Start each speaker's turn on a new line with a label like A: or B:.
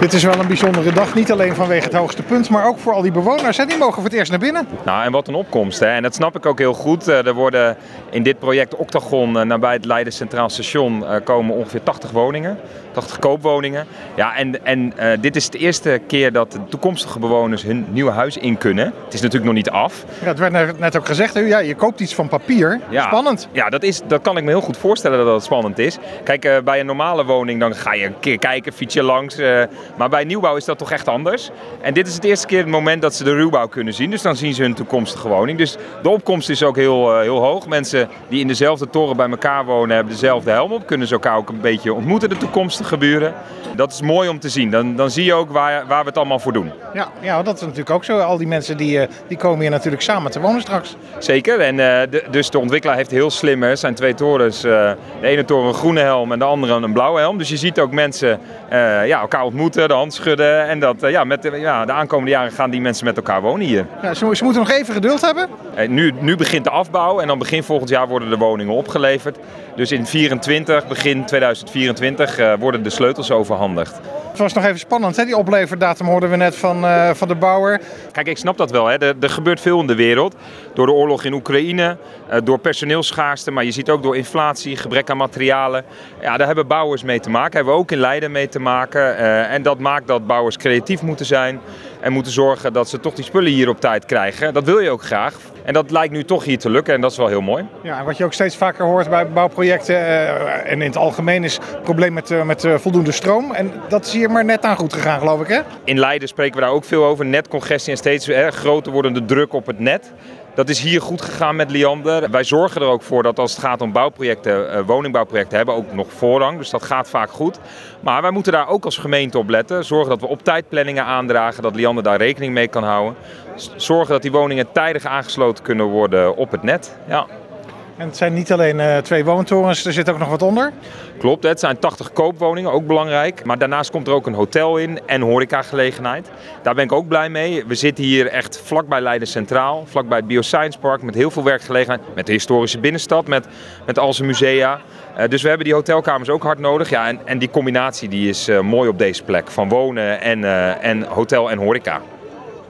A: Dit is wel een bijzondere dag, niet alleen vanwege het hoogste punt, maar ook voor al die bewoners. Hè? Die mogen voor het eerst naar binnen.
B: Nou, en wat een opkomst. Hè? En dat snap ik ook heel goed. Eh, Er worden in dit project Octagon eh, nabij het Leiden Centraal Station eh, komen ongeveer 80 woningen. 80 koopwoningen. Ja, en, en dit is de eerste keer dat de toekomstige bewoners hun nieuwe huis in kunnen. Het is natuurlijk nog niet af.
A: Ja, het werd net- ook gezegd, hè? ja, je koopt iets van papier.
B: Ja.
A: Spannend.
B: Ja, dat, is, dat kan ik me heel goed voorstellen dat dat spannend is. Kijk, bij een normale woning dan ga je een keer kijken, fiets je langs. Maar bij nieuwbouw is dat toch echt anders. En dit is het eerste keer het moment dat ze de ruwbouw kunnen zien. Dus dan zien ze hun toekomstige woning. Dus de opkomst is ook heel, eh, heel hoog. Mensen die in dezelfde toren bij elkaar wonen hebben dezelfde helm op. Kunnen ze elkaar ook een beetje ontmoeten, de toekomstige buren. Dat is mooi om te zien. Dan, dan zie je ook waar, waar we het allemaal voor doen.
A: Ja, ja, dat is natuurlijk ook zo. Al die mensen die, eh, die komen hier natuurlijk samen te wonen straks.
B: Zeker. En eh, de, dus de ontwikkelaar heeft heel slim. hè. Het zijn twee torens. de ene toren een groene helm en de andere een blauwe helm. Dus je ziet ook mensen ja, elkaar ontmoeten, de hand schudden. En dat, eh, ja, met de, ja, de aankomende jaren gaan die mensen met elkaar wonen hier.
A: Ja, ze moeten nog even geduld hebben.
B: Eh, nu, nu begint de afbouw en dan begin volgend jaar worden de woningen opgeleverd. Dus in 24, begin 2024 eh, worden de sleutels overhandigd.
A: Het was nog even spannend, hè? die opleverdatum hoorden we net van, eh, van de bouwer.
B: Kijk, ik snap dat wel. Hè. Er, er gebeurt veel in de wereld. Door de oorlog in Oekraïne, door personeelsschaarste, maar je ziet ook door inflatie, gebrek aan materialen. Ja, daar hebben bouwers mee te maken. Hebben we ook in Leiden mee te maken. En dat maakt dat bouwers creatief moeten zijn. En moeten zorgen dat ze toch die spullen hier op tijd krijgen. Dat wil je ook graag. En dat lijkt nu toch hier te lukken en dat is wel heel mooi.
A: Ja, en wat je ook steeds vaker hoort bij bouwprojecten eh, en in het algemeen is het probleem met, eh, met eh, voldoende stroom. En dat is hier maar net aan goed gegaan, geloof ik, hè?
B: In Leiden spreken we daar ook veel over. Netcongestie en steeds groter wordende druk op het net. Dat is hier goed gegaan met Liander. Wij zorgen er ook voor dat als het gaat om bouwprojecten, eh, woningbouwprojecten, hebben ook nog voorrang. Dus dat gaat vaak goed. Maar wij moeten daar ook als gemeente op letten. Zorgen dat we op tijd planningen aandragen, dat Liander daar rekening mee kan houden. Zorgen dat die woningen tijdig aangesloten kunnen worden op het net. Ja.
A: En het zijn niet alleen eh, twee woontorens, er zit ook nog wat onder.
B: Klopt, het zijn 80 koopwoningen, ook belangrijk. Maar daarnaast komt er ook een hotel in en horecagelegenheid. Daar ben ik ook blij mee. We zitten hier echt vlakbij Leiden Centraal, vlakbij het Bioscience Park, met heel veel werkgelegenheid. Met de historische binnenstad, met, met al zijn musea. Eh, dus we hebben die hotelkamers ook hard nodig. Ja, en, en die combinatie die is eh, mooi op deze plek, van wonen en, en hotel en horeca.